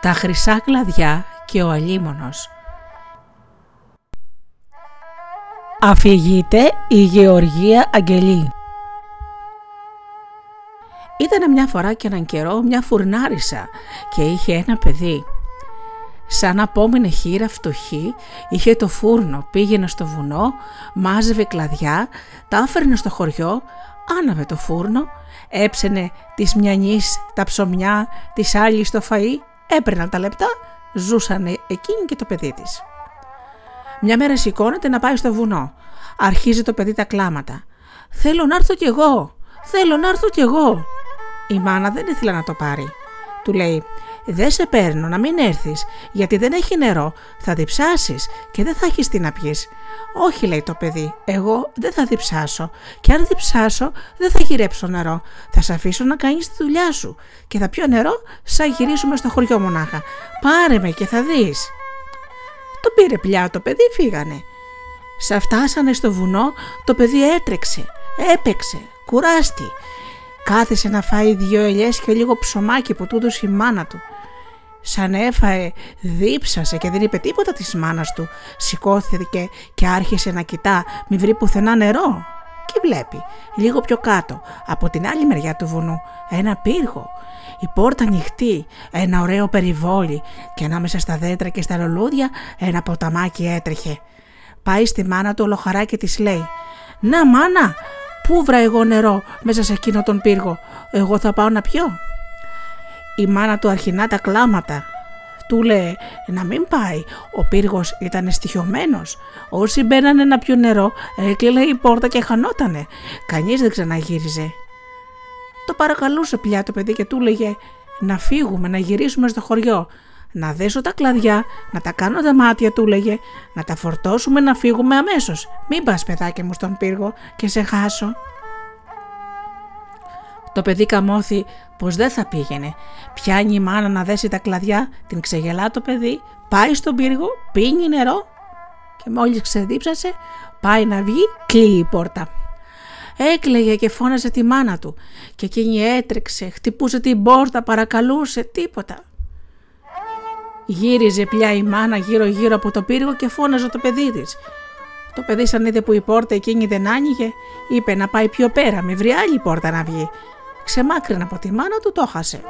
Τα χρυσά κλαδιά και ο αλίμονος Αφηγείται η Γεωργία Αγγελή Ήταν μια φορά και έναν καιρό μια φουρνάρισα και είχε ένα παιδί. Σαν απόμεινε χείρα φτωχή, είχε το φούρνο, πήγαινε στο βουνό, μάζευε κλαδιά, τα έφερνε στο χωριό, άναβε το φούρνο, έψαινε της μιανής τα ψωμιά, της άλλης το φαΐ, έπαιρναν τα λεπτά, ζούσαν εκείνη και το παιδί της. Μια μέρα σηκώνεται να πάει στο βουνό. Αρχίζει το παιδί τα κλάματα. «Θέλω να έρθω κι εγώ! Θέλω να έρθω κι εγώ!» Η μάνα δεν ήθελε να το πάρει. Του λέει δεν σε παίρνω να μην έρθεις, γιατί δεν έχει νερό, θα διψάσεις και δεν θα έχεις τι να πιείς. Όχι λέει το παιδί, εγώ δεν θα διψάσω και αν διψάσω δεν θα γυρέψω νερό, θα σε αφήσω να κάνεις τη δουλειά σου και θα πιω νερό σαν γυρίσουμε στο χωριό μονάχα. Πάρε με και θα δεις. Το πήρε πια το παιδί φύγανε. Σα φτάσανε στο βουνό, το παιδί έτρεξε, έπαιξε, κουράστη. Κάθισε να φάει δύο ελιές και λίγο ψωμάκι που του η μάνα του. Σαν έφαε, δίψασε και δεν είπε τίποτα της μάνας του. Σηκώθηκε και άρχισε να κοιτά, μη βρει πουθενά νερό. Και βλέπει, λίγο πιο κάτω, από την άλλη μεριά του βουνού, ένα πύργο. Η πόρτα ανοιχτή, ένα ωραίο περιβόλι και ανάμεσα στα δέντρα και στα λουλούδια ένα ποταμάκι έτρεχε. Πάει στη μάνα του ολοχαρά και της λέει «Να μάνα, πού βρά εγώ νερό μέσα σε εκείνο τον πύργο, εγώ θα πάω να πιω» η μάνα του αρχινά τα κλάματα. Του λέει να μην πάει, ο πύργος ήταν στοιχειωμένος. Όσοι μπαίνανε να πιούν νερό, έκλειλε η πόρτα και χανότανε. Κανείς δεν ξαναγύριζε. Το παρακαλούσε πια το παιδί και του λέγε να φύγουμε, να γυρίσουμε στο χωριό. Να δέσω τα κλαδιά, να τα κάνω τα μάτια του λέγε, να τα φορτώσουμε να φύγουμε αμέσως. Μην πας παιδάκι μου στον πύργο και σε χάσω. Το παιδί καμώθη πως δεν θα πήγαινε. Πιάνει η μάνα να δέσει τα κλαδιά, την ξεγελά το παιδί, πάει στον πύργο, πίνει νερό και μόλις ξεδίψασε πάει να βγει, κλείει η πόρτα. Έκλαιγε και φώναζε τη μάνα του και εκείνη έτρεξε, χτυπούσε την πόρτα, παρακαλούσε, τίποτα. Γύριζε πια η μάνα γύρω γύρω από το πύργο και φώναζε το παιδί της. Το παιδί σαν είδε που η πόρτα εκείνη δεν άνοιγε, είπε να πάει πιο πέρα, με βρει άλλη πόρτα να βγει ξεμάκρυνε από τη μάνα του, το χάσε.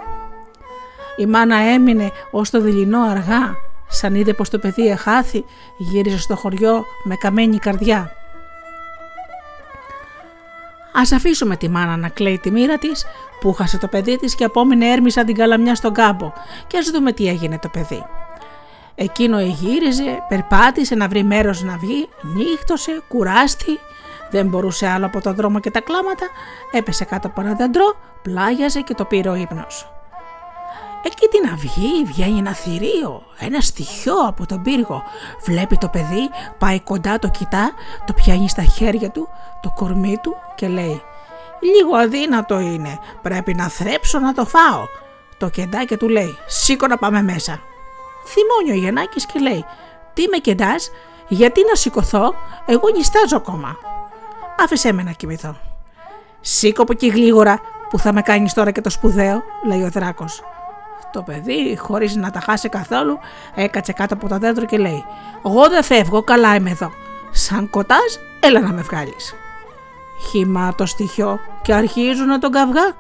Η μάνα έμεινε ως το δειλινό αργά, σαν είδε πως το παιδί εχάθη, γύριζε στο χωριό με καμένη καρδιά. Ας αφήσουμε τη μάνα να κλαίει τη μοίρα της, που χάσε το παιδί της και απόμεινε έρμησα την καλαμιά στον κάμπο και ας δούμε τι έγινε το παιδί. Εκείνο γύριζε, περπάτησε να βρει μέρος να βγει, νύχτωσε, κουράστη δεν μπορούσε άλλο από τον δρόμο και τα κλάματα, έπεσε κάτω από ένα δέντρο, πλάγιαζε και το πήρε ο ύπνος. Εκεί την αυγή βγαίνει ένα θηρίο, ένα στοιχείο από τον πύργο. Βλέπει το παιδί, πάει κοντά, το κοιτά, το πιάνει στα χέρια του, το κορμί του και λέει «Λίγο αδύνατο είναι, πρέπει να θρέψω να το φάω». Το κεντάκι του λέει «Σήκω να πάμε μέσα». Θυμώνει ο Γεννάκης και λέει «Τι με κεντάς, γιατί να σηκωθώ, εγώ νιστάζω ακόμα» άφησέ με να κοιμηθώ. Σήκω από εκεί γλίγορα που θα με κάνεις τώρα και το σπουδαίο, λέει ο δράκος. Το παιδί, χωρίς να τα χάσει καθόλου, έκατσε κάτω από το δέντρο και λέει «Εγώ δεν φεύγω, καλά είμαι εδώ. Σαν κοτάς, έλα να με βγάλεις». Χυμά το στοιχείο και αρχίζουν να τον καυγά.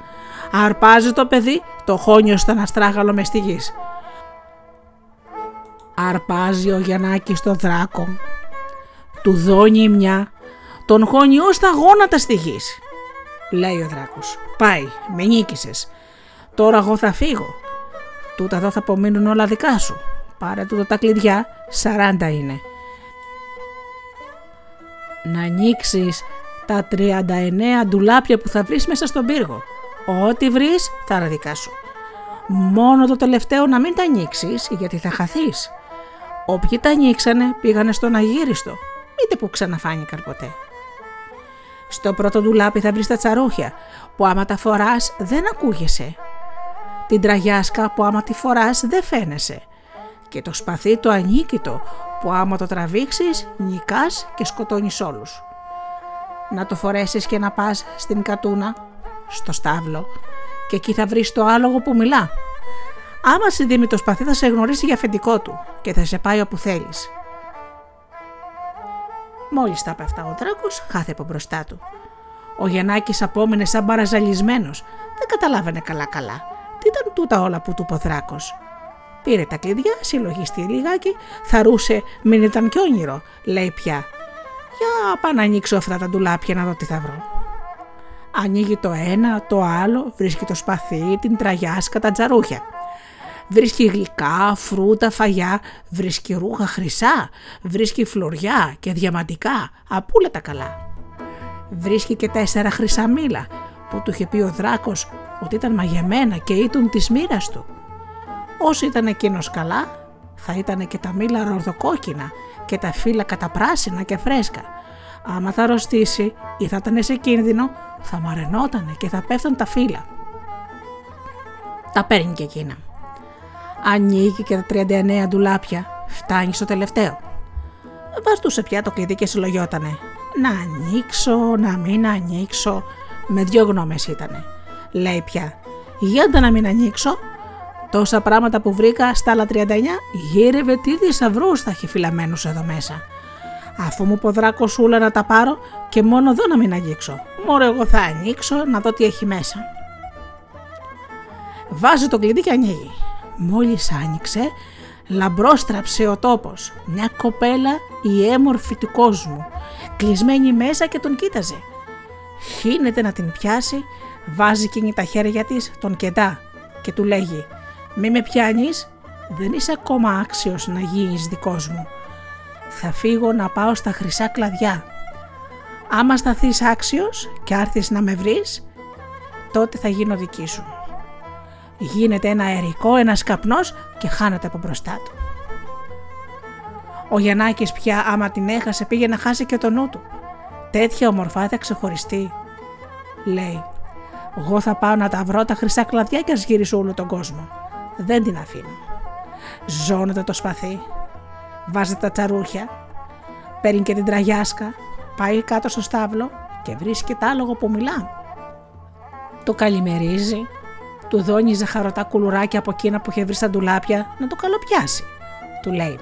Αρπάζει το παιδί, το χώνιο στον αστράγαλο με στη γης. Αρπάζει ο Γιαννάκης το δράκο. Του δώνει μια τον χώνει ως τα γόνατα στη γης. Λέει ο δράκος. Πάει, με νίκησες. Τώρα εγώ θα φύγω. Τούτα εδώ θα απομείνουν όλα δικά σου. Πάρε τούτα τα κλειδιά, 40 είναι. Να ανοίξει τα 39 ντουλάπια που θα βρεις μέσα στον πύργο. Ό,τι βρεις θα είναι δικά σου. Μόνο το τελευταίο να μην τα ανοίξει γιατί θα χαθείς. Όποιοι τα ανοίξανε πήγανε στον αγύριστο. Μήτε που ξαναφάνηκαν ποτέ. Στο πρώτο ντουλάπι θα βρεις τα τσαρούχια που άμα τα φοράς δεν ακούγεσαι. Την τραγιάσκα που άμα τη φοράς δεν φαίνεσαι. Και το σπαθί το ανίκητο που άμα το τραβήξεις νικάς και σκοτώνεις όλους. Να το φορέσεις και να πας στην κατούνα, στο στάβλο και εκεί θα βρεις το άλογο που μιλά. Άμα σε δει με το σπαθί θα σε γνωρίσει για αφεντικό του και θα σε πάει όπου θέλεις. Μόλις τα αυτά ο δράκος χάθε από μπροστά του. Ο Γιαννάκης απόμενε σαν παραζαλισμένος. Δεν καταλάβαινε καλά-καλά. Τι ήταν τούτα όλα που του είπε ο δράκος. Πήρε τα κλειδιά, συλλογιστεί λιγάκι, θαρούσε μην ήταν κι όνειρο, λέει πια. Για πάω να ανοίξω αυτά τα ντουλάπια να δω τι θα βρω. Ανοίγει το ένα, το άλλο, βρίσκει το σπαθί, την τραγιάσκα, τα τζαρούχια. Βρίσκει γλυκά, φρούτα, φαγιά, βρίσκει ρούχα χρυσά, βρίσκει φλωριά και διαμαντικά, απούλα τα καλά. Βρίσκει και τέσσερα χρυσά μήλα που του είχε πει ο δράκος ότι ήταν μαγεμένα και ήταν της μοίρας του. Όσο ήταν εκείνος καλά, θα ήταν και τα μήλα ροδοκόκκινα και τα φύλλα καταπράσινα και φρέσκα. Άμα θα αρρωστήσει ή θα ήταν σε κίνδυνο, θα μαρενότανε και θα πέφτουν τα φύλλα. Τα παίρνει και εκείνα. Ανοίγει και τα 39 ντουλάπια, φτάνει στο τελευταίο. Βαστούσε πια το κλειδί και συλλογιότανε. Να ανοίξω, να μην ανοίξω. Με δυο γνώμες ήτανε. Λέει πια, για να μην ανοίξω. Τόσα πράγματα που βρήκα στα άλλα 39 γύρευε τι θησαυρού θα έχει φυλαμένους εδώ μέσα. Αφού μου πω δράκο σούλα να τα πάρω και μόνο εδώ να μην ανοίξω. Μωρέ εγώ θα ανοίξω να δω τι έχει μέσα. Βάζει το κλειδί και ανοίγει. Μόλις άνοιξε, λαμπρόστραψε ο τόπος. Μια κοπέλα η έμορφη του κόσμου, κλεισμένη μέσα και τον κοίταζε. Χύνεται να την πιάσει, βάζει εκείνη τα χέρια της, τον κεντά και του λέγει «Μη με πιάνεις, δεν είσαι ακόμα άξιος να γίνεις δικός μου. Θα φύγω να πάω στα χρυσά κλαδιά. Άμα σταθείς άξιος και άρθεις να με βρεις, τότε θα γίνω δική σου». Γίνεται ένα αερικό, ένας καπνός και χάνεται από μπροστά του. Ο Γιαννάκης πια άμα την έχασε πήγε να χάσει και το νου του. Τέτοια ομορφά θα ξεχωριστεί. Λέει, εγώ θα πάω να τα βρω τα χρυσά κλαδιά και ας γυρίσω όλο τον κόσμο. Δεν την αφήνω. Ζώνεται το σπαθί, βάζει τα τσαρούχια, παίρνει και την τραγιάσκα, πάει κάτω στο στάβλο και βρίσκει τ' άλογο που μιλά. Το καλημερίζει, του δώνει ζαχαρωτά κουλουράκια από εκείνα που είχε βρει στα ντουλάπια να το καλοπιάσει. Του λέει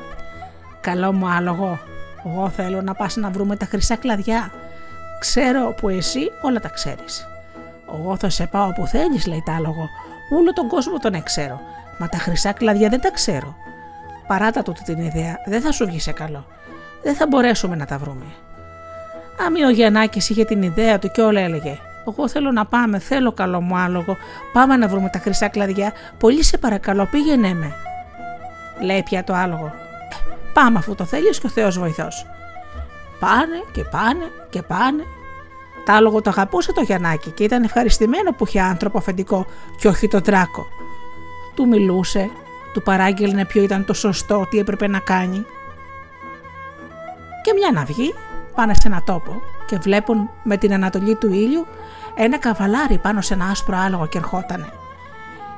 «Καλό μου άλογο, εγώ θέλω να πας να βρούμε τα χρυσά κλαδιά. Ξέρω που εσύ όλα τα ξέρεις». «Εγώ θα σε πάω όπου θέλεις» λέει τ' άλογο. «Όλο τον κόσμο τον ξέρω, μα τα χρυσά κλαδιά δεν τα ξέρω». Παράτα τούτη την ιδέα, δεν θα σου βγει σε καλό. Δεν θα μπορέσουμε να τα βρούμε. Άμα ο Γιαννάκη είχε την ιδέα του και όλα έλεγε εγώ θέλω να πάμε, θέλω καλό μου άλογο. Πάμε να βρούμε τα χρυσά κλαδιά. Πολύ σε παρακαλώ, πήγαινε με. Λέει πια το άλογο. «Ε, πάμε αφού το θέλεις και ο Θεός βοηθός. Πάνε και πάνε και πάνε. Το άλογο το αγαπούσε το Γιαννάκι και ήταν ευχαριστημένο που είχε άνθρωπο αφεντικό και όχι τον τράκο. Του μιλούσε, του παράγγελνε ποιο ήταν το σωστό, τι έπρεπε να κάνει. Και μια να βγει, πάνε σε ένα τόπο και βλέπουν με την ανατολή του ήλιου ένα καβαλάρι πάνω σε ένα άσπρο άλογο και ερχότανε.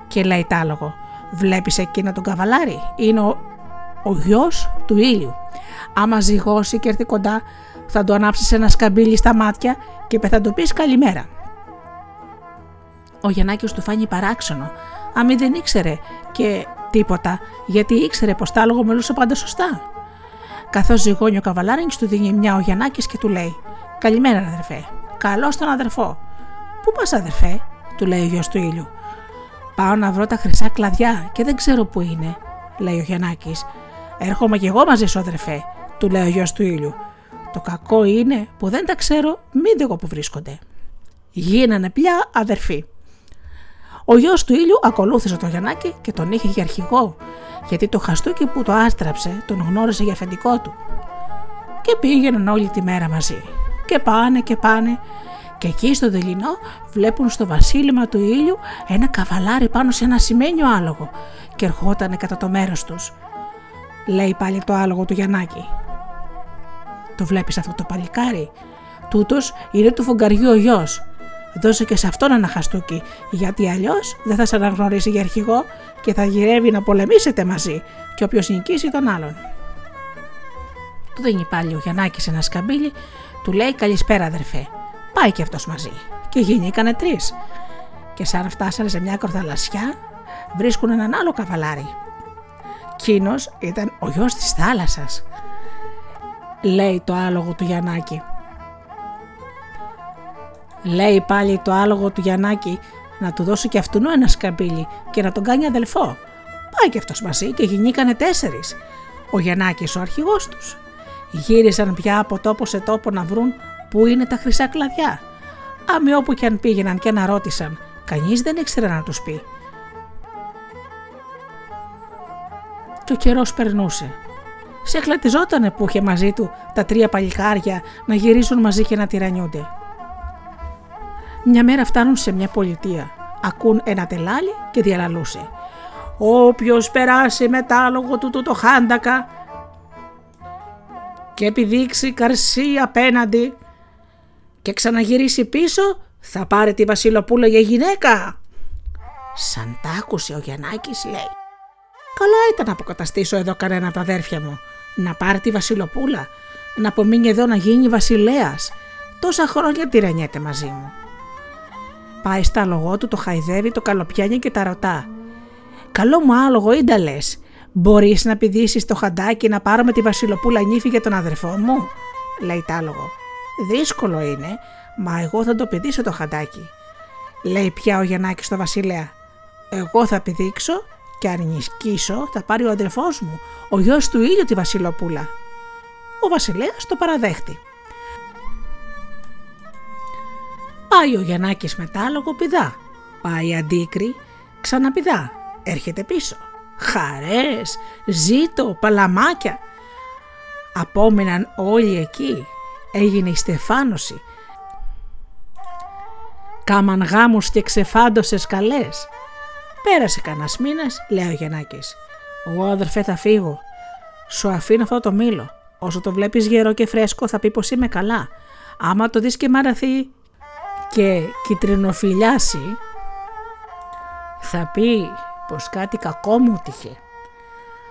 Και λέει τ' άλογο, βλέπεις εκείνο τον καβαλάρι, είναι ο, ο γιος του ήλιου. Άμα ζυγώσει και έρθει κοντά, θα του ανάψεις ένα σκαμπίλι στα μάτια και θα του πεις καλημέρα. Ο Γιαννάκης του φάνει παράξενο, άμα δεν ήξερε και τίποτα, γιατί ήξερε πως τ' άλογο μιλούσε πάντα σωστά. Καθώς ζυγώνει ο καβαλάρι, του δίνει μια ο Γιαννάκης και του λέει: Καλημέρα, αδερφέ. Καλώς τον αδερφό. Πού πας, αδερφέ, του λέει ο γιος του ήλιου. Πάω να βρω τα χρυσά κλαδιά και δεν ξέρω πού είναι, λέει ο Γιαννάκης. Έρχομαι κι εγώ μαζί σου, αδερφέ, του λέει ο γιος του ήλιου. Το κακό είναι που δεν τα ξέρω, μην εγώ που βρίσκονται. Γίνανε πια αδερφοί. Ο γιος του ήλιου ακολούθησε τον Γιαννάκη και τον είχε για αρχηγό, γιατί το χαστούκι που το άστραψε τον γνώρισε για αφεντικό του. Και πήγαιναν όλη τη μέρα μαζί. Και πάνε και πάνε και εκεί στο δειλινό βλέπουν στο βασίλεμα του ήλιου ένα καβαλάρι πάνω σε ένα σημαίνιο άλογο και ερχότανε κατά το μέρος τους. Λέει πάλι το άλογο του Γιαννάκη. Το βλέπεις αυτό το παλικάρι; Τούτος είναι του φογκαριού ο γιος. Δώσε και σε αυτόν ένα χαστούκι, γιατί αλλιώς δεν θα σε αναγνωρίσει για αρχηγό και θα γυρεύει να πολεμήσετε μαζί και όποιος νικήσει τον άλλον. Του δίνει πάλι ο Γιαννάκης ένα σκαμπίλι, του λέει καλησπέρα αδερφέ πάει και αυτός μαζί. Και γίνηκανε τρεις. Και σαν φτάσανε σε μια κορδαλασιά, βρίσκουν έναν άλλο καβαλάρι. Κίνος ήταν ο γιος της θάλασσας, λέει το άλογο του Γιαννάκη. Λέει πάλι το άλογο του Γιαννάκη να του δώσει και αυτού ένα σκαμπίλι και να τον κάνει αδελφό. Πάει και αυτός μαζί και γινήκανε τέσσερις. Ο Γιαννάκης ο αρχηγός τους. Γύρισαν πια από τόπο σε τόπο να βρουν πού είναι τα χρυσά κλαδιά. Άμοι όπου και αν πήγαιναν και να ρώτησαν, κανείς δεν ήξερε να τους πει. Και ο καιρός περνούσε. Σε χλατιζότανε που είχε μαζί του τα τρία παλικάρια να γυρίζουν μαζί και να τυρανιούνται. Μια μέρα φτάνουν σε μια πολιτεία. Ακούν ένα τελάλι και διαλαλούσε. Όποιος περάσει μετάλογο του το χάντακα και επιδείξει καρσί απέναντι και ξαναγυρίσει πίσω θα πάρει τη Βασιλοπούλα για γυναίκα. Σαν τ' άκουσε ο Γιαννάκης λέει «Καλά ήταν να αποκαταστήσω εδώ κανένα από τα αδέρφια μου, να πάρει τη Βασιλοπούλα, να απομείνει εδώ να γίνει βασιλέας, τόσα χρόνια τυραννιέται μαζί μου». Πάει στα λογό του, το χαϊδεύει, το καλοπιάνει και τα ρωτά. Καλό μου άλογο, ίντα λες. Μπορείς να πηδήσεις το χαντάκι να πάρω με τη Βασιλοπούλα νύφη για τον αδερφό μου, λέει τ' άλογο. Δύσκολο είναι, μα εγώ θα το πηδήσω το χαντάκι. Λέει πια ο Γιαννάκης στο Βασιλέα. Εγώ θα πηδήξω και αν νισκήσω θα πάρει ο αδερφός μου, ο γιος του ήλιου τη Βασιλοπούλα. Ο Βασιλέας το παραδέχτη. Πάει ο Γιαννάκης μετάλογο πηδά. Πάει αντίκρι, ξαναπηδά. Έρχεται πίσω. Χαρές, ζήτο, παλαμάκια. Απόμειναν όλοι εκεί. Έγινε η στεφάνωση. Κάμαν γάμους και ξεφάντωσες καλές. Πέρασε κανένας μήνας, λέει ο Γιαννάκης. Εγώ αδερφέ θα φύγω. Σου αφήνω αυτό το μήλο. Όσο το βλέπεις γερό και φρέσκο θα πει πως είμαι καλά. Άμα το δεις και μαραθεί και κυτρινοφιλιάσει θα πει πως κάτι κακό μου τύχε.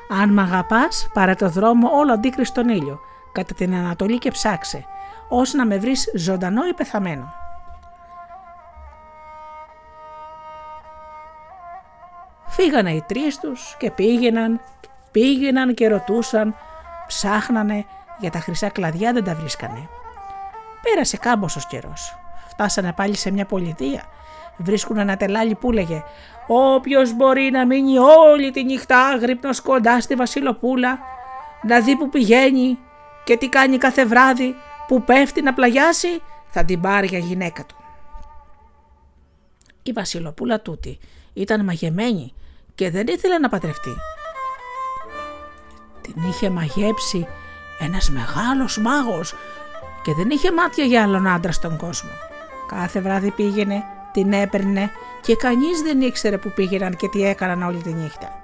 Αν μ' αγαπάς πάρε το δρόμο όλο αντίκρι στον ήλιο κατά την Ανατολή και ψάξε ώστε να με βρεις ζωντανό ή πεθαμένο. Φύγανε οι τρεις τους και πήγαιναν, πήγαιναν και ρωτούσαν, ψάχνανε για τα χρυσά κλαδιά δεν τα βρίσκανε. Πέρασε κάμποσος καιρός. Φτάσανε πάλι σε μια πολιτεία. Βρίσκουν ένα τελάλι που λέγε Όποιος μπορεί να μείνει όλη τη νυχτά άγρυπνος κοντά στη Βασιλοπούλα, να δει που πηγαίνει και τι κάνει κάθε βράδυ, που πέφτει να πλαγιάσει, θα την πάρει για γυναίκα του. Η Βασιλοπούλα τούτη ήταν μαγεμένη και δεν ήθελε να πατρευτεί. Την είχε μαγέψει ένας μεγάλος μάγος και δεν είχε μάτια για άλλον άντρα στον κόσμο. Κάθε βράδυ πήγαινε, την έπαιρνε και κανείς δεν ήξερε που πήγαιναν και τι έκαναν όλη τη νύχτα.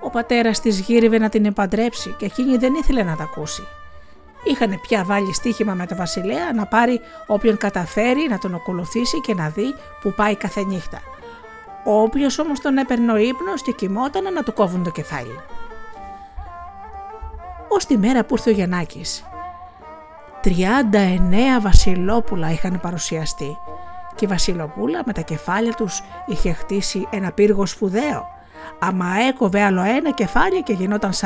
Ο πατέρας της γύριβε να την επαντρέψει και εκείνη δεν ήθελε να τα ακούσει. Είχαν πια βάλει στοίχημα με τον βασιλέα να πάρει όποιον καταφέρει να τον ακολουθήσει και να δει που πάει κάθε νύχτα. Όποιο όμως τον έπαιρνε ο ύπνος και κοιμόταν να του κόβουν το κεφάλι. Ως τη μέρα που ήρθε ο Γιαννάκης 39 βασιλόπουλα είχαν παρουσιαστεί και η βασιλοπούλα με τα κεφάλια τους είχε χτίσει ένα πύργο σπουδαίο. Άμα έκοβε άλλο ένα κεφάλι και γινόταν 40,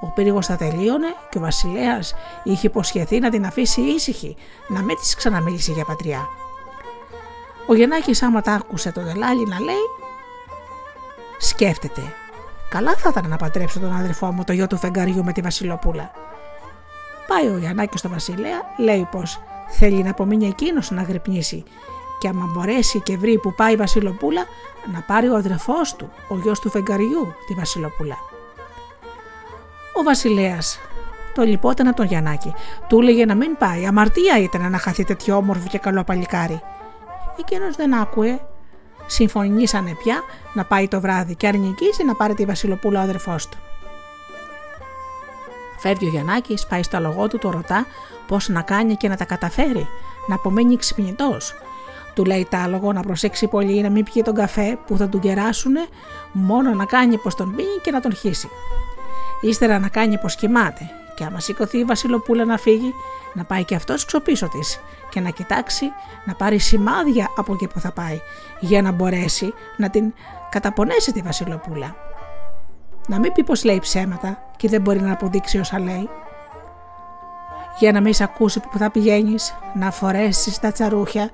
ο πύργος θα τελείωνε και ο βασιλέας είχε υποσχεθεί να την αφήσει ήσυχη, να μην της ξαναμίλησε για πατριά. Ο Γεννάκης άμα τα άκουσε το δελάλι να λέει, σκέφτεται, καλά θα ήταν να πατρέψω τον αδερφό μου το γιο του φεγγαριού με τη βασιλοπούλα. Πάει ο Γιαννάκης στο βασιλέα, λέει πως θέλει να απομείνει εκείνος να γρυπνήσει και άμα μπορέσει και βρει που πάει η Βασιλοπούλα να πάρει ο αδερφός του, ο γιος του φεγγαριού, τη Βασιλοπούλα. Ο βασιλέας το λυπόταν τον Γιαννάκη. Του έλεγε να μην πάει. Αμαρτία ήταν να χαθεί τέτοιο όμορφο και καλό παλικάρι. Εκείνος δεν άκουε. Συμφωνήσανε πια να πάει το βράδυ και αν να πάρει τη Βασιλοπούλα ο αδερφός του. Φεύγει ο Γιαννάκης, πάει στο λογό του, το ρωτά πώς να κάνει και να τα καταφέρει, να απομένει ξυπνητός. Του λέει τ' άλογο να προσέξει πολύ να μην πιει τον καφέ που θα του κεράσουνε, μόνο να κάνει πως τον πίνει και να τον χύσει. Ύστερα να κάνει πως κοιμάται Και άμα σηκωθεί η Βασιλοπούλα να φύγει, να πάει και αυτός ξοπίσω της και να κοιτάξει να πάρει σημάδια από εκεί που θα πάει για να μπορέσει να την καταπονέσει τη Βασιλοπούλα. Να μην πει πως λέει ψέματα και δεν μπορεί να αποδείξει όσα λέει. Για να μην σε ακούσει που θα πηγαίνεις, να φορέσεις τα τσαρούχια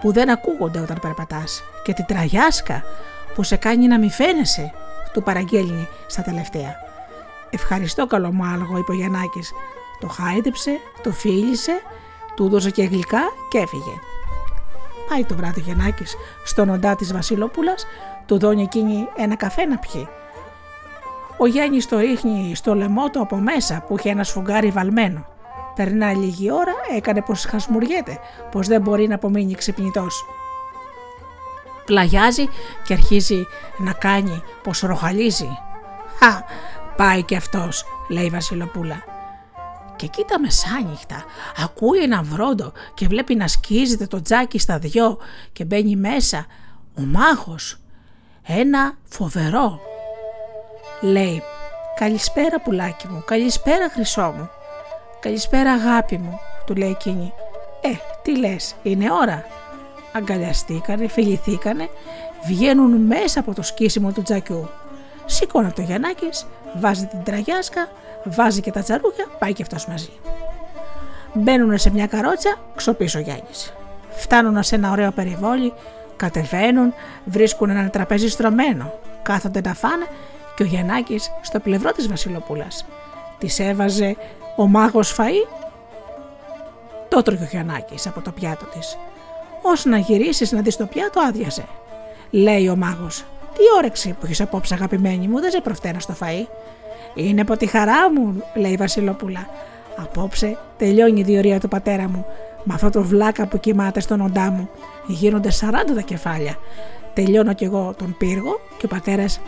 που δεν ακούγονται όταν περπατάς και την τραγιάσκα που σε κάνει να μην φαίνεσαι, του παραγγέλνει στα τελευταία. Ευχαριστώ καλό μου άλογο, είπε ο Γιαννάκης. Το χάιδεψε, το φίλησε, του δώσε και γλυκά και έφυγε. Πάει το βράδυ ο Γιαννάκης στον οντά της Βασιλόπουλας, του δώνει εκείνη ένα καφέ να πιει. Ο Γιάννης το ρίχνει στο λαιμό του από μέσα που είχε ένα σφουγγάρι βαλμένο. Περνά λίγη ώρα, έκανε πως χασμουριέται, πως δεν μπορεί να απομείνει ξυπνητός. Πλαγιάζει και αρχίζει να κάνει πως ροχαλίζει. «Χα, πάει και αυτός», λέει η Βασιλοπούλα. Και κοίτα μεσάνυχτα, ακούει ένα βρόντο και βλέπει να σκίζεται το τζάκι στα δυο και μπαίνει μέσα ο μάγος. Ένα φοβερό. Λέει «Καλησπέρα πουλάκι μου, καλησπέρα χρυσό μου». «Καλησπέρα αγάπη μου», του λέει εκείνη. «Ε, τι λες, είναι ώρα». Αγκαλιαστήκανε, φιληθήκανε, βγαίνουν μέσα από το σκίσιμο του τζακιού. Σηκώνει το Γιαννάκης, βάζει την τραγιάσκα, βάζει και τα τσαρούχια, πάει και αυτός μαζί. Μπαίνουν σε μια καρότσα, ξοπίσω ο Γιάννης. Φτάνουν σε ένα ωραίο περιβόλι, κατεβαίνουν, βρίσκουν ένα τραπέζι στρωμένο, κάθονται να φάνε και ο Γιαννάκης στο πλευρό της Βασιλοπούλας. Τη έβαζε ο μάγος φαΐ, το τρώγε ο Γιαννάκης από το πιάτο της. Όσο να γυρίσεις να δεις το πιάτο άδειασε. Λέει ο μάγος, τι όρεξη που έχεις απόψε αγαπημένη μου, δεν σε προφτέρα στο φαΐ. Είναι από τη χαρά μου, λέει η Βασιλοπούλα. Απόψε τελειώνει η διορία του πατέρα μου. Με αυτό το βλάκα που κοιμάται στον οντά μου. Γίνονται 40 τα κεφάλια. Τελειώνω κι εγώ τον πύργο και ο πατέρας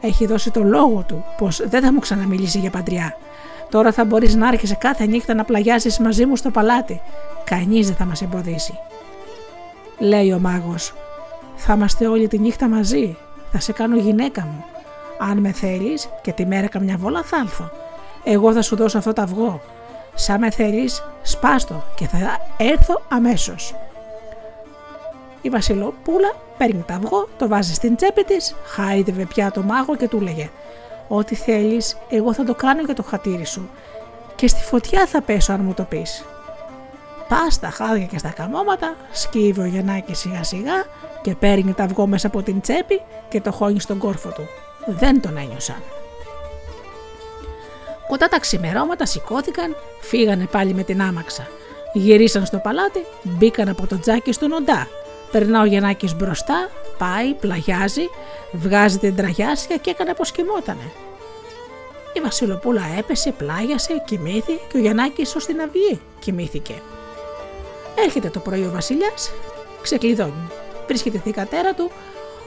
έχει δώσει το λόγο του πως δεν θα μου ξαναμιλήσει για παντριά. Τώρα θα μπορείς να άρχισε κάθε νύχτα να πλαγιάσεις μαζί μου στο παλάτι. Κανείς δεν θα μας εμποδίσει. Λέει ο μάγος, θα είμαστε όλη τη νύχτα μαζί. Θα σε κάνω γυναίκα μου. Αν με θέλεις και τη μέρα καμιά βόλα θα έλθω. Εγώ θα σου δώσω αυτό το αυγό. Σαν με θέλεις, σπάστο και θα έρθω αμέσως. Η Βασιλοπούλα παίρνει το αυγό, το βάζει στην τσέπη της, χάιδευε πια το μάγο και του λέγε: Ό,τι θέλεις, εγώ θα το κάνω για το χατήρι σου. Και στη φωτιά θα πέσω αν μου το πεις. Πα στα χάδια και στα καμώματα, σκύβει ο Γιαννάκη σιγά σιγά και παίρνει το αυγό μέσα από την τσέπη και το χώνει στον κόρφο του. Δεν τον ένιωσαν. Κοντά τα ξημερώματα σηκώθηκαν, φύγανε πάλι με την άμαξα. Γυρίσαν στο παλάτι, μπήκαν από το τζάκι στον οντά. Περνά ο Γιαννάκης μπροστά, πάει, πλαγιάζει, βγάζει την τραγιάσια και έκανε πως κοιμότανε. Η Βασιλοπούλα έπεσε, πλάγιασε, κοιμήθη και ο Γιαννάκης ως την αυγή κοιμήθηκε. Έρχεται το πρωί ο βασιλιάς, ξεκλειδώνει. Βρίσκεται η θηκατέρα του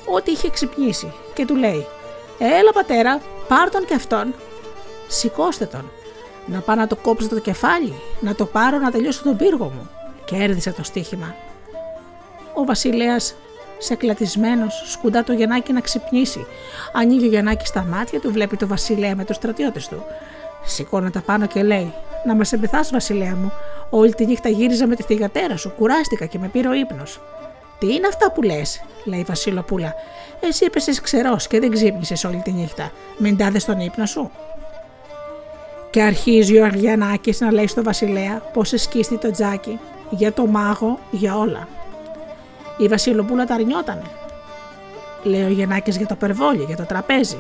ότι είχε ξυπνήσει και του λέει «Έλα πατέρα, πάρ τον και αυτόν, σηκώστε τον, να πάω να το κόψω το κεφάλι, να το πάρω να τελειώσω τον πύργο μου». Κέρδισε το στοίχημα. Ο βασιλέας σε κλατισμένος, σκουντά το Γιαννάκι να ξυπνήσει. Ανοίγει ο Γιαννάκι στα μάτια του, βλέπει το Βασιλέα με τους στρατιώτες του. Σηκώνεται πάνω και λέει: Να μας εμπεθάς, Βασιλέα μου. Όλη τη νύχτα γύριζα με τη θηγατέρα σου, κουράστηκα και με πήρε ο ύπνος. Τι είναι αυτά που λες, λέει η Βασιλοπούλα. Εσύ έπεσες ξερός και δεν ξύπνησες όλη τη νύχτα. Μην τάδε τον ύπνο σου. Και αρχίζει ο Αργιανάκη να λέει στο Βασιλέα πώ εσκίστη το τζάκι, για το μάγο, για όλα. Η Βασιλοπούλα τα αρνιότανε. Λέει ο Γεννάκης για το περβόλι, για το τραπέζι.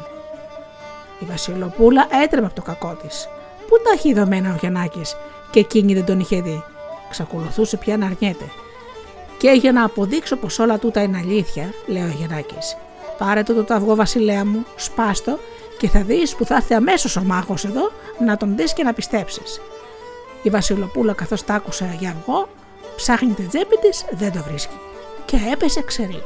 Η Βασιλοπούλα έτρεμε από το κακό της. Πού τα έχει δομένα ο Γεννάκης και εκείνη δεν τον είχε δει. Ξακολουθούσε πια να αρνιέται. Και για να αποδείξω πως όλα τούτα είναι αλήθεια, λέει ο Γεννάκης, πάρε το το αυγό βασιλέα μου, σπάστο και θα δεις που θα έρθει αμέσως ο μάγος εδώ να τον δεις και να πιστέψεις. Η Βασιλοπούλα καθώς τ' άκουσε για αυγό, ψάχνει την τσέπη της, δεν το βρίσκει. Και έπεσε ξερή.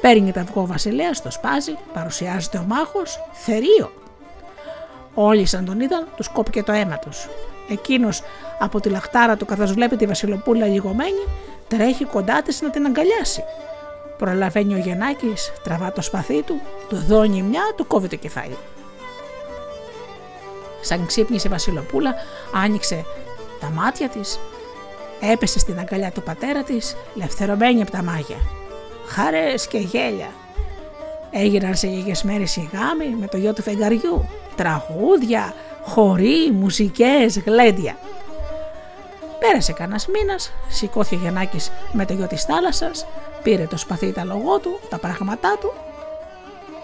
Παίρνει το αυγό ο Βασιλέας, το σπάζει, παρουσιάζεται ο μάχος, θερίο. Όλοι σαν τον είδαν, τους κόπηκε το αίμα τους. Εκείνος από τη λαχτάρα του, καθώς βλέπει τη Βασιλοπούλα λιγωμένη, τρέχει κοντά της να την αγκαλιάσει. Προλαβαίνει ο Γεννάκης, τραβά το σπαθί του, του δώνει μια, του κόβει το κεφάλι. Σαν ξύπνησε η Βασιλοπούλα, άνοιξε τα μάτια της, έπεσε στην αγκαλιά του πατέρα της, λευθερωμένη από τα μάγια. Χαρές και γέλια. Έγιναν σε λίγες μέρες οι γάμοι με το γιο του φεγγαριού, τραγούδια, χοροί, μουσικές, γλέντια. Πέρασε κανένας μήνας, σηκώθηκε ο Γιαννάκης με το γιο της θάλασσας, πήρε το σπαθί τα λογό του, τα πράγματά του,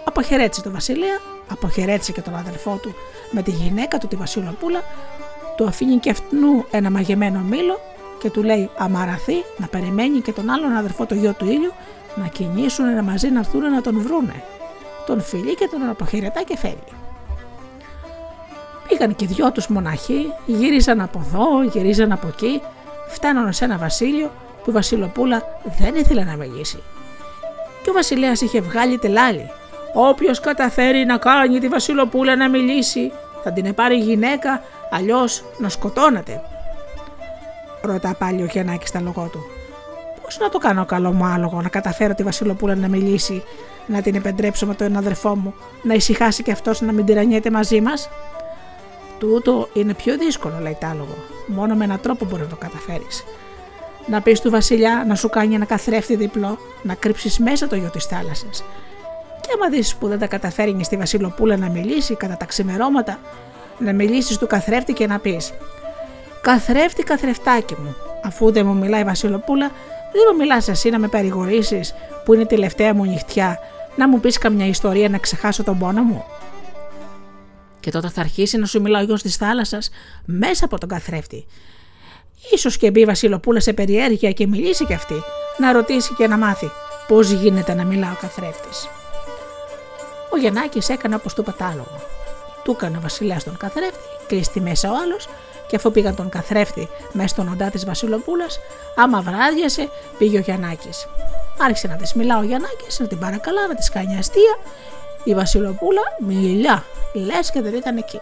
αποχαιρέτησε τον Βασιλεία, αποχαιρέτησε και τον αδελφό του με τη γυναίκα του, τη Βασιλοπούλα, του αφήνει και αυτού ένα μαγεμένο μήλο και του λέει αμαραθεί να περιμένει και τον άλλον αδερφό το γιο του ήλιου να κινήσουν μαζί να έρθουν να τον βρούνε. Τον φιλεί και τον αποχαιρετά και φεύγει. Πήγαν και δυο τους μοναχοί, γύριζαν από εδώ, γυρίζαν από εκεί, φτάνανε σε ένα βασίλειο που η Βασιλοπούλα δεν ήθελε να μιλήσει. Και ο βασιλέας είχε βγάλει τελάλι. Όποιος καταφέρει να κάνει τη Βασιλοπούλα να μιλήσει, θα την πάρει γυναίκα, αλλιώς να σκοτώνεται. Ρωτά πάλι ο Γιαννάκης στα λογό του. Πώς να το κάνω καλό μου άλογο, να καταφέρω τη Βασιλοπούλα να μιλήσει, να την επεντρέψω με τον αδερφό μου, να ησυχάσει και αυτός να μην τυραννιέται μαζί μας; Τούτο είναι πιο δύσκολο, λέει τάλογο. Μόνο με έναν τρόπο μπορεί να το καταφέρεις. Να πεις του Βασιλιά να σου κάνει ένα καθρέφτη διπλό, να κρύψεις μέσα το γιο της θάλασσας. Και άμα δεις που δεν τα καταφέρνει στη Βασιλοπούλα να μιλήσει κατά τα ξημερώματα, να μιλήσεις του καθρέφτη και να πεις: Καθρέφτη, καθρεφτάκι μου, αφού δεν μου μιλάει η Βασιλοπούλα, δεν μου μιλάς εσύ να με παρηγορήσει που είναι η τελευταία μου νυχτιά, να μου πεις καμιά ιστορία να ξεχάσω τον πόνο μου. Και τότε θα αρχίσει να σου μιλά ο γιο τη θάλασσα μέσα από τον καθρέφτη. σω και μπει η Βασιλοπούλα σε περιέργεια και μιλήσει κι αυτή, να ρωτήσει και να μάθει πώς γίνεται να μιλά ο καθρέφτης. Ο Γεννάκη έκανε όπως του πατάλογο. Του έκανε ο Βασιλιάς τον καθρέφτη, κλείστη μέσα ο άλλος, και αφού πήγαν τον καθρέφτη μέσα στον οντά της Βασιλοπούλας, άμα βράδιασε, πήγε ο Γιαννάκης. Άρχισε να της μιλά ο Γιαννάκης, να την παρακαλά, να της κάνει αστεία η Βασιλοπούλα μιλιά, λες και δεν ήταν εκεί.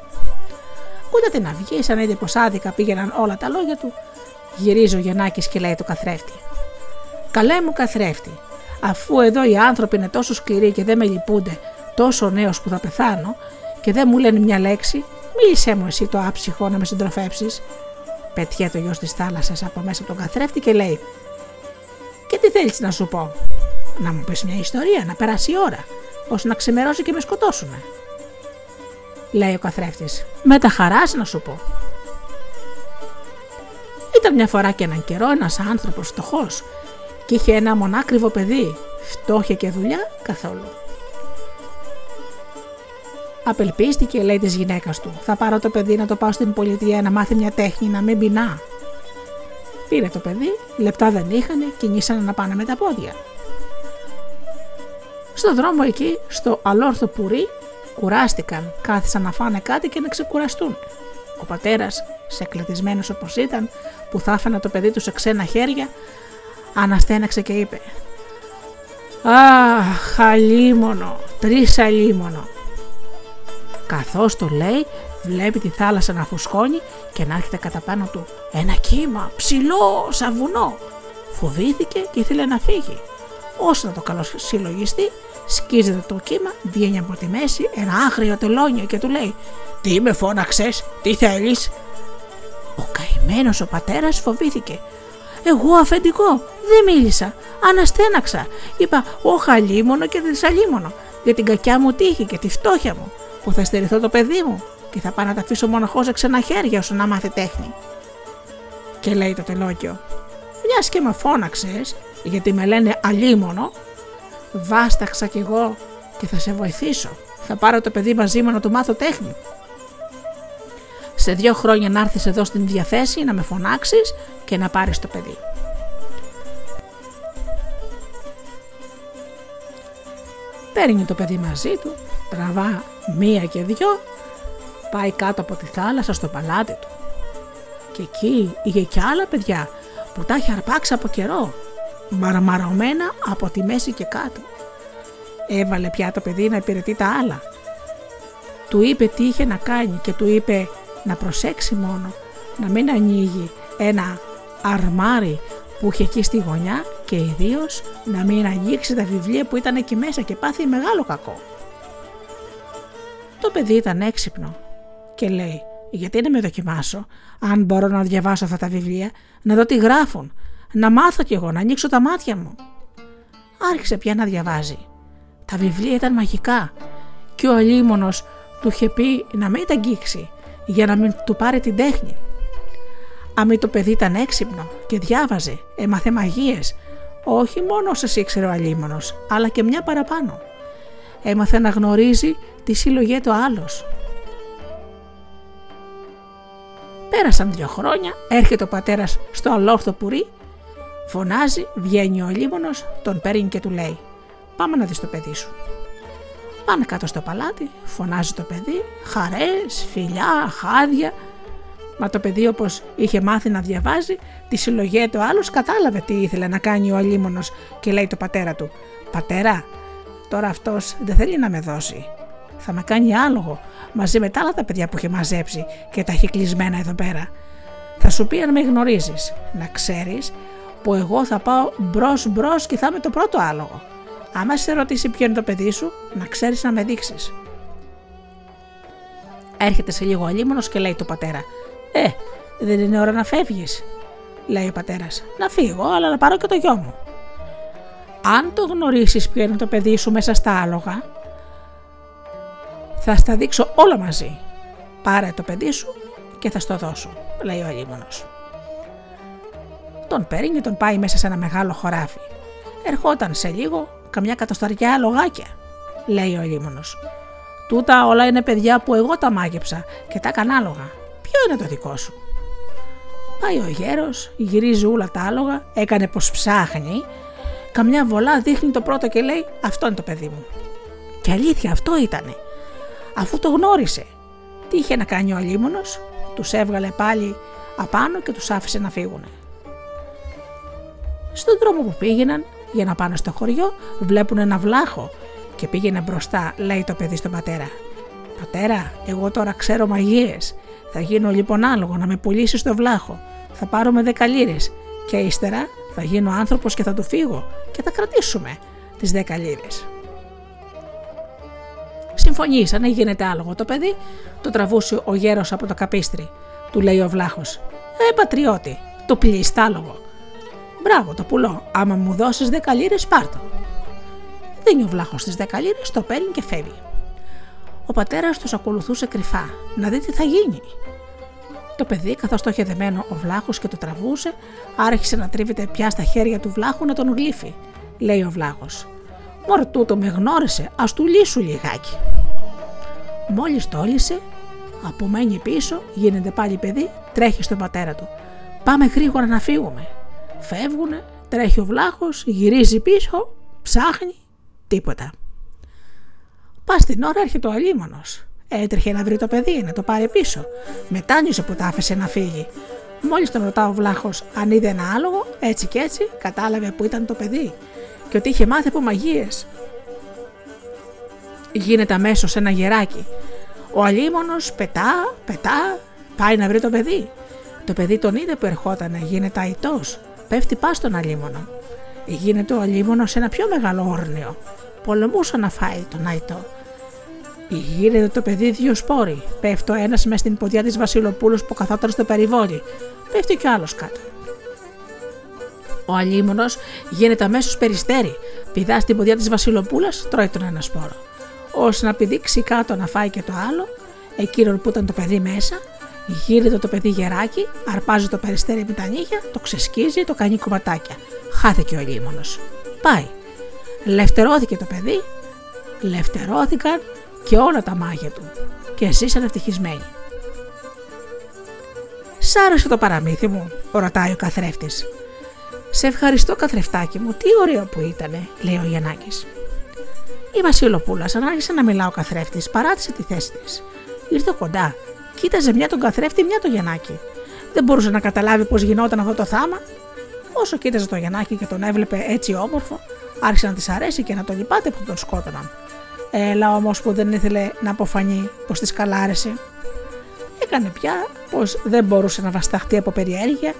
Ούτε την αυγή, σαν είδε πως άδικα πήγαιναν όλα τα λόγια του, γυρίζει ο Γεννάκη και λέει του καθρέφτη. Καλέ μου καθρέφτη, αφού εδώ οι άνθρωποι είναι τόσο σκληροί και δεν με λυπούνται τόσο νέος που θα πεθάνω και δεν μου λένε μια λέξη, μίλησέ μου εσύ το άψυχο να με συντροφέψει. Πετιέ το γιο τη θάλασσα από μέσα από τον καθρέφτη και λέει: Και τι θέλεις να σου πω, Να μου πεις μια ιστορία, να περάσει η ώρα ώστε να ξημερώσει και με σκοτώσουνε. Λέει ο καθρέφτης. Με τα χαράς να σου πω. Ήταν μια φορά και έναν καιρό ένας άνθρωπος φτωχός και είχε ένα μονάκριβο παιδί, φτώχεια και δουλειά καθόλου. Απελπίστηκε, λέει της γυναίκας του. Θα πάρω το παιδί να το πάω στην πολιτεία να μάθει μια τέχνη να μην πεινά. Πήρε το παιδί, λεπτά δεν είχαν, κινήσανε να πάνε με τα πόδια. Στο δρόμο εκεί, στο αλόρθο πουρί, κουράστηκαν, κάθισαν να φάνε κάτι και να ξεκουραστούν. Ο πατέρας, σε κλετισμένος όπως ήταν, που θα έφανε το παιδί του σε ξένα χέρια, αναστέναξε και είπε: Αχ, αλίμονο, τρεις αλίμονο. Καθώς το λέει, βλέπει τη θάλασσα να φουσκώνει και να έρχεται κατά πάνω του ένα κύμα ψηλό σαν βουνό. Φοβήθηκε και ήθελε να φύγει. Όσο να το καλοσυλλογιστεί, σκίζεται το κύμα, βγαίνει από τη μέση ένα άγριο τελώνιο και του λέει «Τι με φώναξες, τι θέλεις» Ο καημένος ο πατέρας φοβήθηκε «Εγώ αφεντικό, δεν μίλησα, αναστέναξα, είπα όχα λίμωνο και δυσαλίμωνο για την κακιά μου τύχη και τη φτώχεια μου που θα στερηθώ το παιδί μου και θα πάω να τα αφήσω μοναχός σε ξένα χέρια όσο να μάθει τέχνη». Και λέει το τελόκιο «Μιας και με φώναξες, γιατί με λένε αλίμονο, βάσταξα κι εγώ και θα σε βοηθήσω. Θα πάρω το παιδί μαζί μου να του μάθω τέχνη. Σε δύο χρόνια να έρθεις εδώ στην διαθέση να με φωνάξεις και να πάρεις το παιδί. Παίρνει το παιδί μαζί του, τραβά μία και δυο, πάει κάτω από τη θάλασσα στο παλάτι του. Και εκεί είχε κι άλλα παιδιά που τα έχει αρπάξει από καιρό μαρμαρωμένα από τη μέση και κάτω. Έβαλε πια το παιδί να υπηρετεί τα άλλα. Του είπε τι είχε να κάνει και του είπε να προσέξει μόνο, να μην ανοίγει ένα αρμάρι που είχε εκεί στη γωνιά και ιδίως να μην αγγίξει τα βιβλία που ήταν εκεί μέσα και πάθει μεγάλο κακό. Το παιδί ήταν έξυπνο και λέει γιατί να με δοκιμάσω, αν μπορώ να διαβάσω αυτά τα βιβλία, να δω τι γράφουν, να μάθω κι εγώ, να ανοίξω τα μάτια μου. Άρχισε πια να διαβάζει. Τα βιβλία ήταν μαγικά και ο αλίμονος του είχε πει να μην τα αγγίξει για να μην του πάρει την τέχνη. Αμή το παιδί ήταν έξυπνο και διάβαζε, έμαθε μαγείες, όχι μόνο όσες ήξερε ο αλίμονος, αλλά και μια παραπάνω. Έμαθε να γνωρίζει τι συλλογέ το άλλος. Πέρασαν δύο χρόνια, έρχεται ο πατέρας στο αλόρθο πουρί, φωνάζει, βγαίνει ο αλίμονος, τον παίρνει και του λέει «Πάμε να δεις το παιδί σου». Πάνε κάτω στο παλάτι, φωνάζει το παιδί, χαρές, φιλιά, χάδια. Μα το παιδί όπως είχε μάθει να διαβάζει, τη συλλογέ του άλλος κατάλαβε τι ήθελε να κάνει ο αλίμονος και λέει το πατέρα του «Πατέρα, τώρα αυτός δεν θέλει να με δώσει. Θα με κάνει άλογο μαζί με τα άλλα τα παιδιά που είχε μαζέψει και τα έχει κλεισμένα εδώ πέρα. Θα σου πει αν με γνωρίζεις, να ξέρεις που εγώ θα πάω μπρος μπρος και θα είμαι το πρώτο άλογο. Άμα σε ρωτήσει ποιο είναι το παιδί σου, να ξέρεις να με δείξεις. Έρχεται σε λίγο αλίμονος και λέει το πατέρα: Ε, δεν είναι ώρα να φεύγεις. Λέει ο πατέρας: Να φύγω, αλλά να πάρω και το γιο μου. Αν το γνωρίσεις ποιο είναι το παιδί σου μέσα στα άλογα, θα στα δείξω όλα μαζί. Πάρε το παιδί σου και θα στο δώσω, λέει ο αλίμονος. Τον παίρνει και τον πάει μέσα σε ένα μεγάλο χωράφι. Ερχόταν σε λίγο καμιά κατοσταριά λογάκια, λέει ο Ελίμονος. Τούτα όλα είναι παιδιά που εγώ τα μάγεψα και τα έκανα άλογα. Ποιο είναι το δικό σου; Πάει ο γέρος, γυρίζει όλα τα άλογα, έκανε πως ψάχνει, καμιά βολά δείχνει το πρώτο και λέει αυτό είναι το παιδί μου. Και αλήθεια αυτό ήτανε. Αφού το γνώρισε, τι είχε να κάνει ο αλίμονος, τους έβγαλε πάλι απάνω και τους άφησε να φύγουν. Στον δρόμο που πήγαιναν για να πάνε στο χωριό, βλέπουν ένα βλάχο και πήγαινε μπροστά, λέει το παιδί στον πατέρα. Πατέρα, εγώ τώρα ξέρω μαγείες. Θα γίνω λοιπόν άλογο να με πουλήσεις στο βλάχο. Θα πάρουμε δέκα λίρες και ύστερα θα γίνω άνθρωπος και θα του φύγω και θα κρατήσουμε τις δέκα λίρες. Συμφωνήσανε, γίνεται άλογο το παιδί, το τραβούσε ο γέρος από το καπίστρι. Του λέει ο βλάχος: Ε, πατριώτη, το άλογο. Μπράβο, το πουλώ. Άμα μου δώσεις 10 λίρες, πάρτο. Δίνει ο βλάχος τις 10 λίρες, το παίρνει και φεύγει. Ο πατέρας τους ακολουθούσε κρυφά, να δει τι θα γίνει. Το παιδί, καθώς το είχε δεμένο ο βλάχος και το τραβούσε, άρχισε να τρίβεται πια στα χέρια του βλάχου να τον γλύφει. Λέει ο βλάχος: Μωρ τούτο με γνώρισε, ας του λύσου λιγάκι. Μόλις το λύσε, απομένει πίσω, γίνεται πάλι παιδί, τρέχει στον πατέρα του. Πάμε γρήγορα να φύγουμε. Φεύγουνε, τρέχει ο βλάχος, γυρίζει πίσω, ψάχνει, τίποτα. Πας στην ώρα έρχεται ο αλίμονος. Έτρεχε να βρει το παιδί, να το πάρει πίσω. Μετάνιωσε που τα άφησε να φύγει. Μόλις τον ρωτά ο βλάχος αν είδε ένα άλογο, έτσι και έτσι κατάλαβε που ήταν το παιδί και ότι είχε μάθει από μαγείες. Γίνεται αμέσως ένα γεράκι. Ο αλίμονος πετά, πετά, πάει να βρει το παιδί. Το παιδί τον είδε που ερχότανε, γίνεται αητός πέφτει πά στον αλίμονο. Γίνεται ο αλίμονος σε ένα πιο μεγάλο όρνιο. Πολεμούσε να φάει τον Αϊτό. Γίνεται το παιδί δύο σπόροι. Πέφτει ο ένας μες στην ποδιά της Βασιλοπούλους που καθόταν στο περιβόλι. Πέφτει κι ο άλλος κάτω. Ο αλίμονος γίνεται αμέσως περιστέρι. Πηδά στην ποδιά της Βασιλοπούλας, τρώει τον ένα σπόρο. Ώστε να πηδήξει κάτω να φάει και το άλλο, εκείνον που ήταν το παιδί μέσα, Γύρεται το παιδί γεράκι, αρπάζει το περιστέρι με τα νύχια, το ξεσκίζει, το κάνει κομματάκια. Χάθηκε ο λίμωνος. Πάει. Λευτερώθηκε το παιδί, λευτερώθηκαν και όλα τα μάγια του. Και ζήσαν ευτυχισμένοι. Σ' άρεσε το παραμύθι μου, ρωτάει ο καθρέφτης. Σε ευχαριστώ, καθρεφτάκι μου, τι ωραίο που ήτανε, λέει ο Γιαννάκης. Η Βασιλοπούλα, σαν άρχισε να μιλά ο καθρέφτης, παράτησε τη θέση της. Ήρθε κοντά Κοίταζε μια τον καθρέφτη, μια το Γιαννάκη. Δεν μπορούσε να καταλάβει πώς γινόταν αυτό το θάμα. Όσο κοίταζε το Γιαννάκη και τον έβλεπε έτσι όμορφο, άρχισε να της αρέσει και να τον λυπάται που τον σκότωναν. Έλα όμως που δεν ήθελε να αποφανεί πως της καλάρεσε. Έκανε πια πως δεν μπορούσε να βασταχτεί από περιέργεια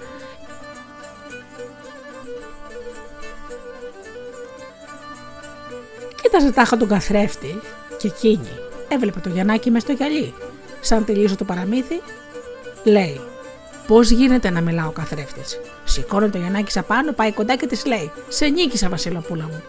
Κοίταζε τάχα τον καθρέφτη και εκείνη έβλεπε το Γιαννάκη μες στο γυαλί σαν τελείωσε το παραμύθι, λέει: Πώς γίνεται να μιλά ο καθρέφτης; Σηκώνει το Γιαννάκης απάνω, πάει κοντά και της λέει: Σε νίκησα, Βασιλοπούλα μου.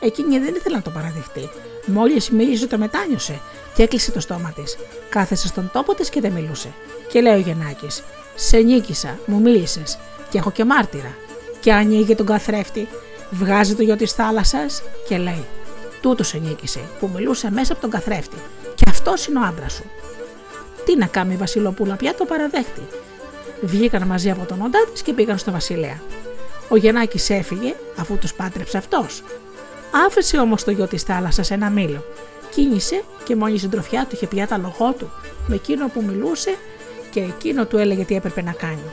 Εκείνη δεν ήθελε να το παραδεχτεί. Μόλις μίλησε, το μετάνιωσε και έκλεισε το στόμα της. Κάθεσε στον τόπο της και δεν μιλούσε. Και λέει ο Γεννάκη: Σε νίκησα, μου μίλησες και έχω και μάρτυρα. Και ανοίγει τον καθρέφτη, βγάζει το γιο της θάλασσας και λέει: Τούτο σε νίκησε, που μιλούσε μέσα από τον καθρέφτη. Και αυτός είναι ο άντρας σου. Τι να κάνει η Βασιλοπούλα πια το παραδέχτη. Βγήκαν μαζί από τον όντα της και πήγαν στο Βασιλέα. Ο Γεννάκη έφυγε αφού τους πάτρεψε αυτός. Άφησε όμως το γιο της θάλασσας ένα μήλο. Κίνησε και μόλι η συντροφιά του είχε πια τα λογό του με εκείνο που μιλούσε και εκείνο του έλεγε τι έπρεπε να κάνει.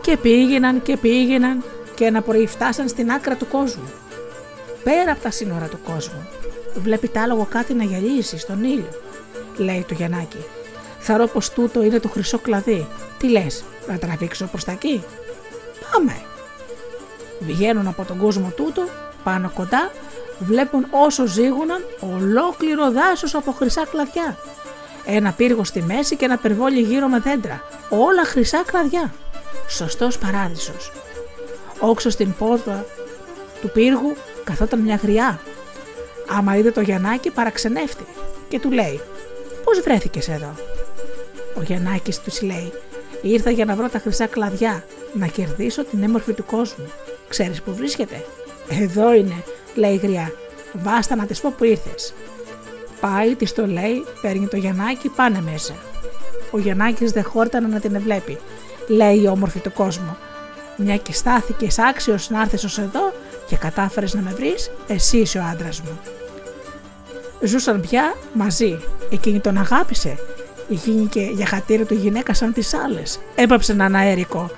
Και πήγαιναν και πήγαιναν και ένα πρωί φτάσαν στην άκρα του κόσμου. Πέρα από τα σύνορα του κόσμου. Βλέπει τ' άλογο κάτι να γυαλίσει στον ήλιο, λέει το Γιαννάκι. Θαρώ πως τούτο είναι το χρυσό κλαδί. Τι λες, να τραβήξω προς τα εκεί; Πάμε. Βγαίνουν από τον κόσμο τούτο, πάνω κοντά, βλέπουν όσο ζήγουναν ολόκληρο δάσος από χρυσά κλαδιά. Ένα πύργο στη μέση και ένα περβόλι γύρω με δέντρα. Όλα χρυσά κλαδιά. Σωστός παράδεισος. Όξω στην πόρτα του πύργου καθόταν μια γριά. Άμα είδε το Γιαννάκι παραξενεύτη και του λέει «Πώς βρέθηκες εδώ» Ο Γιαννάκης του λέει: Ήρθα για να βρω τα χρυσά κλαδιά, να κερδίσω την έμορφη του κόσμου. Ξέρεις που βρίσκεται. Εδώ είναι, λέει η γριά. Βάστα να της πω που ήρθες. Πάει, της το λέει, παίρνει το Γιαννάκι, πάνε μέσα. Ο Γιαννάκης δεν χόρτανε να την βλέπει. Λέει η όμορφη του κόσμου. Μια και στάθηκες άξιος να έρθεις ως εδώ και κατάφερες να με βρεις, εσύ είσαι ο άντρας μου. Ζούσαν πια μαζί. Εκείνη τον αγάπησε Γίνηκε για χατήρι του γυναίκα σαν τις άλλες. Έπαψε να αέρικο.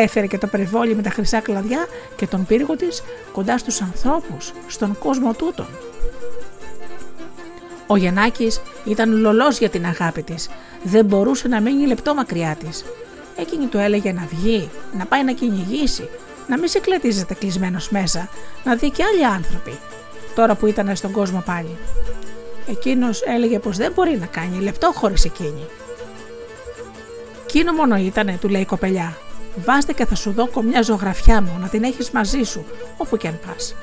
Έφερε και το περιβόλι με τα χρυσά κλαδιά και τον πύργο της κοντά στους ανθρώπους, στον κόσμο τούτον. Ο Γεννάκη ήταν λολός για την αγάπη της. Δεν μπορούσε να μείνει λεπτό μακριά της. Εκείνη του έλεγε να βγει, να πάει να κυνηγήσει, να μην σε κλετίζεται κλεισμένος μέσα, να δει και άλλοι άνθρωποι. Τώρα που ήταν στον κόσμο πάλι. Εκείνος έλεγε πως δεν μπορεί να κάνει λεπτό χωρίς εκείνη. Κίνο μόνο ήτανε, του λέει η κοπελιά. Βάστε και θα σου δω μια ζωγραφιά μου να την έχεις μαζί σου, όπου και αν πας.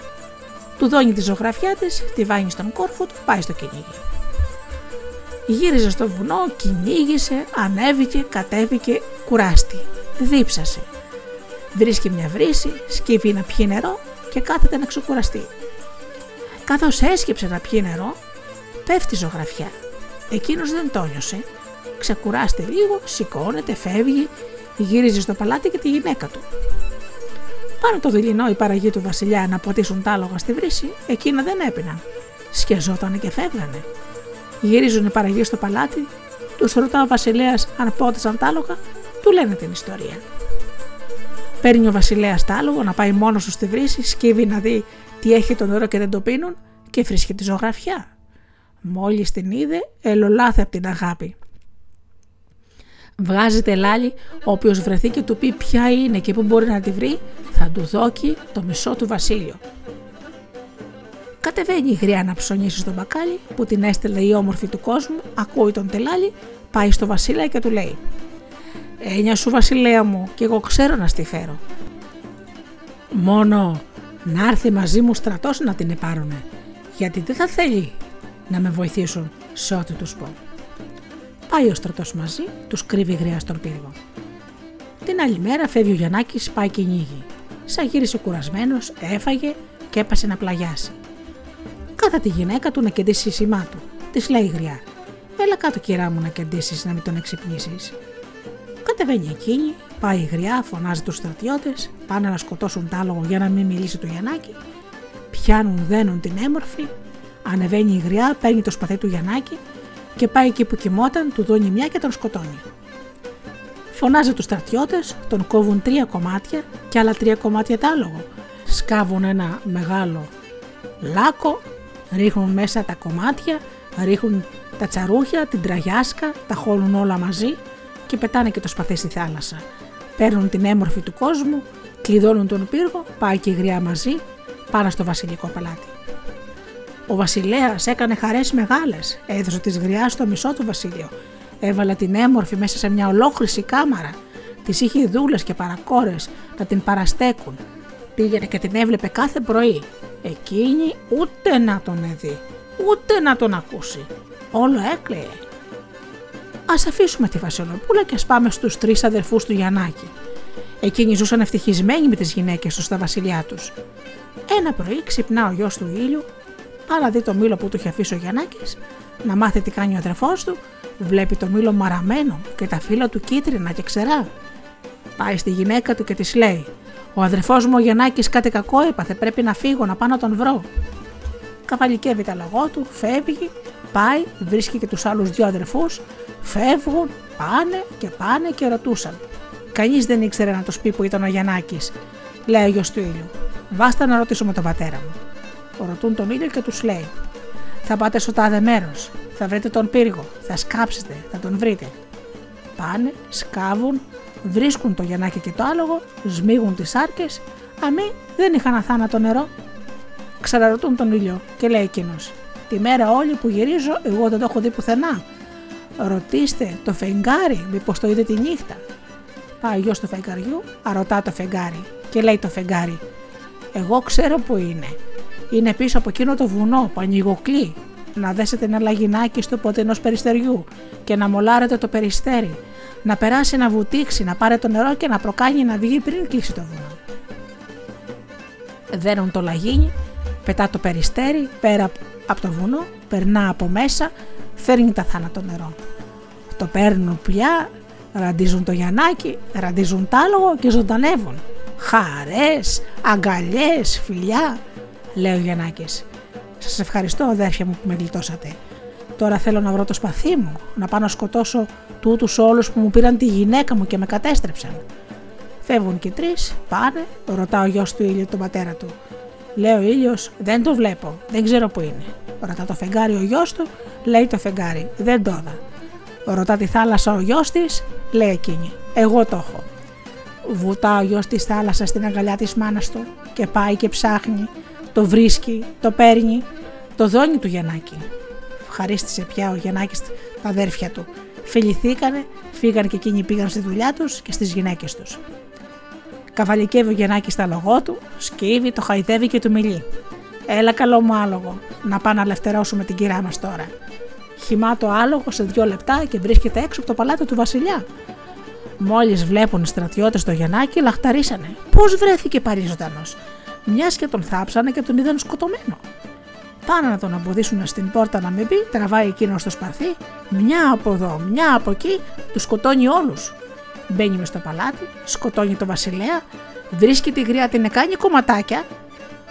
Του δώνει τη ζωγραφιά της, τη βάνει στον κόρφο του, πάει στο κυνήγι. Γύριζε στο βουνό, κυνήγησε, ανέβηκε, κατέβηκε, κουράστη. Δίψασε. Βρίσκει μια βρύση, σκύβει να πιει νερό και κάθεται να ξεκουραστεί. Καθώς έσκυψε να πιει νερό, πέφτει ζωγραφιά. Εκείνος δεν το νιώσε. Ξεκουράστε λίγο, σηκώνεται, φεύγει, γύριζε στο παλάτι και τη γυναίκα του. Πάνω το δειλινό η παραγή του βασιλιά να ποτίσουν τα άλογα στη βρύση, εκείνα δεν έπιναν. Σκιαζότανε και φεύγανε. Γυρίζουν οι παραγοί στο παλάτι, τους ρωτά ο βασιλέας αν πότισαν τα άλογα, του λένε την ιστορία. Παίρνει ο βασιλέας τα άλογα να πάει μόνος του στη βρύση, σκύβει να δει τι έχει το νερό και δεν το πίνουν και βρίσκει τη ζωγραφιά. Μόλις την είδε, ελολάθε από την αγάπη. Βγάζει τελάλι, ο οποίος βρεθεί και του πει ποια είναι και πού μπορεί να τη βρει, θα του δώκει το μισό του βασίλειο. Κατεβαίνει η γριά να ψωνίσει στο μπακάλι που την έστελνε η όμορφη του κόσμου, ακούει τον τελάλι, πάει στο βασίλειο και του λέει «Ένια σου βασιλέα μου και εγώ ξέρω να στη φέρω. Μόνο να έρθει μαζί μου στρατός να την επάρουνε, γιατί δεν θα θέλει να με βοηθήσουν σε ό,τι τους πω. Πάει ο στρατός μαζί, τους κρύβει γριά στον πύργο. Την άλλη μέρα φεύγει ο Γιαννάκης, πάει κυνήγι. Σαν γύρισε κουρασμένος, έφαγε και έπασε να πλαγιάσει. Κάθε τη γυναίκα του να κεντήσει σημά του. Της λέει γριά: Έλα κάτω, κυρά μου, να κεντήσεις να μην τον εξυπνήσεις. Κατεβαίνει εκείνη, πάει η γριά, φωνάζει τους στρατιώτες, πάνε να σκοτώσουν τ' άλογο για να μην μιλήσει το Γιαννάκη. Πιάνουν, δένουν την έμορφη, Ανεβαίνει η γριά, παίρνει το σπαθί του Γιαννάκη και πάει εκεί που κοιμόταν, του δώνει μια και τον σκοτώνει. Φωνάζει τους στρατιώτες, τον κόβουν τρία κομμάτια και άλλα τρία κομμάτια τάλογο. Σκάβουν ένα μεγάλο λάκκο, ρίχνουν μέσα τα κομμάτια, ρίχνουν τα τσαρούχια, την τραγιάσκα, τα χώνουν όλα μαζί και πετάνε και το σπαθί στη θάλασσα. Παίρνουν την έμορφη του κόσμου, κλειδώνουν τον πύργο, πάει και η γριά μαζί, πάνω στο βασιλικό παλάτι. Ο Βασιλέας έκανε χαρές μεγάλες, έδωσε της γριάς στο μισό του βασίλειο, έβαλε την έμορφη μέσα σε μια ολόκληρη κάμαρα, της είχε δούλες και παρακόρες να την παραστέκουν. Πήγαινε και την έβλεπε κάθε πρωί. Εκείνη ούτε να τον δει, ούτε να τον ακούσει. Όλο έκλαιε. Α αφήσουμε τη Βασιλοπούλα και ας πάμε στους τρεις αδερφούς του Γιαννάκη. Εκείνοι ζούσαν ευτυχισμένοι με τις γυναίκες τους στα βασιλιά τους. Ένα πρωί ξυπνά ο γιος του ήλιου, αλλά δει το μήλο που του είχε αφήσει ο Γιαννάκης, να μάθει τι κάνει ο αδερφός του, βλέπει το μήλο μαραμένο και τα φύλλα του κίτρινα και ξερά. Πάει στη γυναίκα του και της λέει: Ο αδερφός μου ο Γιαννάκης κάτι κακό έπαθε, πρέπει να φύγω, να πάω να τον βρω. Καβαλικεύει τα λογό του, φεύγει, πάει, βρίσκει και τους άλλους δύο αδερφούς, φεύγουν, πάνε και πάνε και ρωτούσαν. Κανείς δεν ήξερε να το πει που ήταν ο Γιαννάκης, λέει ο γιος του ήλιου. Βάστα να ρωτήσουμε τον πατέρα μου. Ρωτούν τον ήλιο και τους λέει: Θα πάτε στο τάδε μέρος. Θα βρείτε τον πύργο. Θα σκάψετε. Θα τον βρείτε. Πάνε, σκάβουν, βρίσκουν το Γιαννάκη και το άλογο, σμίγουν τις άρκε. Αμέ δεν είχαν αθάνατο νερό. Ξαναρωτούν τον ήλιο και λέει εκείνος: Τη μέρα όλη που γυρίζω, εγώ δεν το έχω δει πουθενά. Ρωτήστε το φεγγάρι, μήπως το είδε τη νύχτα. Πάει ο γιος του φεγγαριού, αρωτά το φεγγάρι και λέει το φεγγάρι: Εγώ ξέρω που είναι. Είναι πίσω από εκείνο το βουνό που ανοιγοκλεί. Να δέσετε ένα λαγινάκι στο ποτέ ενός περιστεριού και να μολάρετε το περιστέρι. Να περάσει να βουτήξει, να πάρει το νερό και να προκάνει να βγει πριν κλείσει το βουνό. Δένουν το λαγίνι, πετά το περιστέρι πέρα από το βουνό, περνά από μέσα, φέρνει τα θάνατο νερό. Το παίρνουν πια, ραντίζουν το Γιαννάκι, ραντίζουν τ' άλογο και ζωντανεύουν. Χαρές, αγκαλιές, φιλιά, λέει ο Γιαννάκης. Σας ευχαριστώ αδέρφια μου που με γλιτώσατε. Τώρα θέλω να βρω το σπαθί μου, να πάω να σκοτώσω τούτους όλους που μου πήραν τη γυναίκα μου και με κατέστρεψαν. Φεύγουν και τρεις, πάνε, ρωτά ο γιος του ήλιο τον πατέρα του. Λέει ο ήλιος, δεν το βλέπω, δεν ξέρω που είναι. Ρωτά το φεγγάρι ο γιος του, λέει το φεγγάρι, δεν το είδα. Ρωτά τη θάλασσα ο γιος της, λέει εκείνη, εγώ το έχω. Βουτά ο γιος της θάλασσα στην αγκαλιά της μάνας του και πάει και ψάχνει, το βρίσκει, το παίρνει, το δώνει του Γιαννάκη. Χαρίστησε πια ο Γιαννάκης τα αδέρφια του. Φιληθήκανε, φύγαν και εκείνοι πήγαν στη δουλειά τους και στις γυναίκες τους. Καβαλικεύει ο Γιαννάκης στα λογό του, σκύβει, το χαϊδεύει και του μιλεί. Έλα καλό μου άλογο, να πάμε να ελευθερώσουμε την κυρά μας τώρα. Χυμά το άλογο σε δύο λεπτά και βρίσκεται έξω από το παλάτι του Βασιλιά. Μόλις βλέπουν οι στρατιώτες το Γιαννάκη, λαχταρίσανε. Πώς βρέθηκε πάλι ζωντανός, μιας και τον θάψανε και τον είδαν σκοτωμένο. Πάνε να τον εμποδίσουν στην πόρτα να μην μπει, τραβάει εκείνο στο σπαθί, μια από εδώ, μια από εκεί, τους σκοτώνει όλους. Μπαίνει μες στο παλάτι, σκοτώνει τον Βασιλέα, βρίσκει τη γριά την κάνει κομματάκια,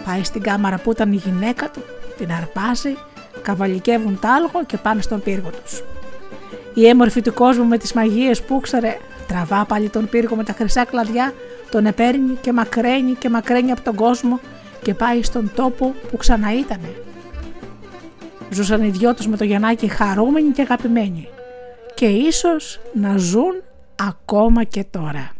πάει στην κάμαρα που ήταν η γυναίκα του, την αρπάζει, καβαλικεύουν τ' άλογο και πάνε στον πύργο τους. Η έμορφη του κόσμου με τις μαγείες που ήξερε, τραβά πάλι τον πύργο με τα χρυσά κλαδιά, τον επέρνει και μακραίνει και μακραίνει από τον κόσμο και πάει στον τόπο που ξανά ήτανε. Ζούσαν οι δυο τους με το Γιαννάκι χαρούμενοι και αγαπημένοι και ίσως να ζουν ακόμα και τώρα.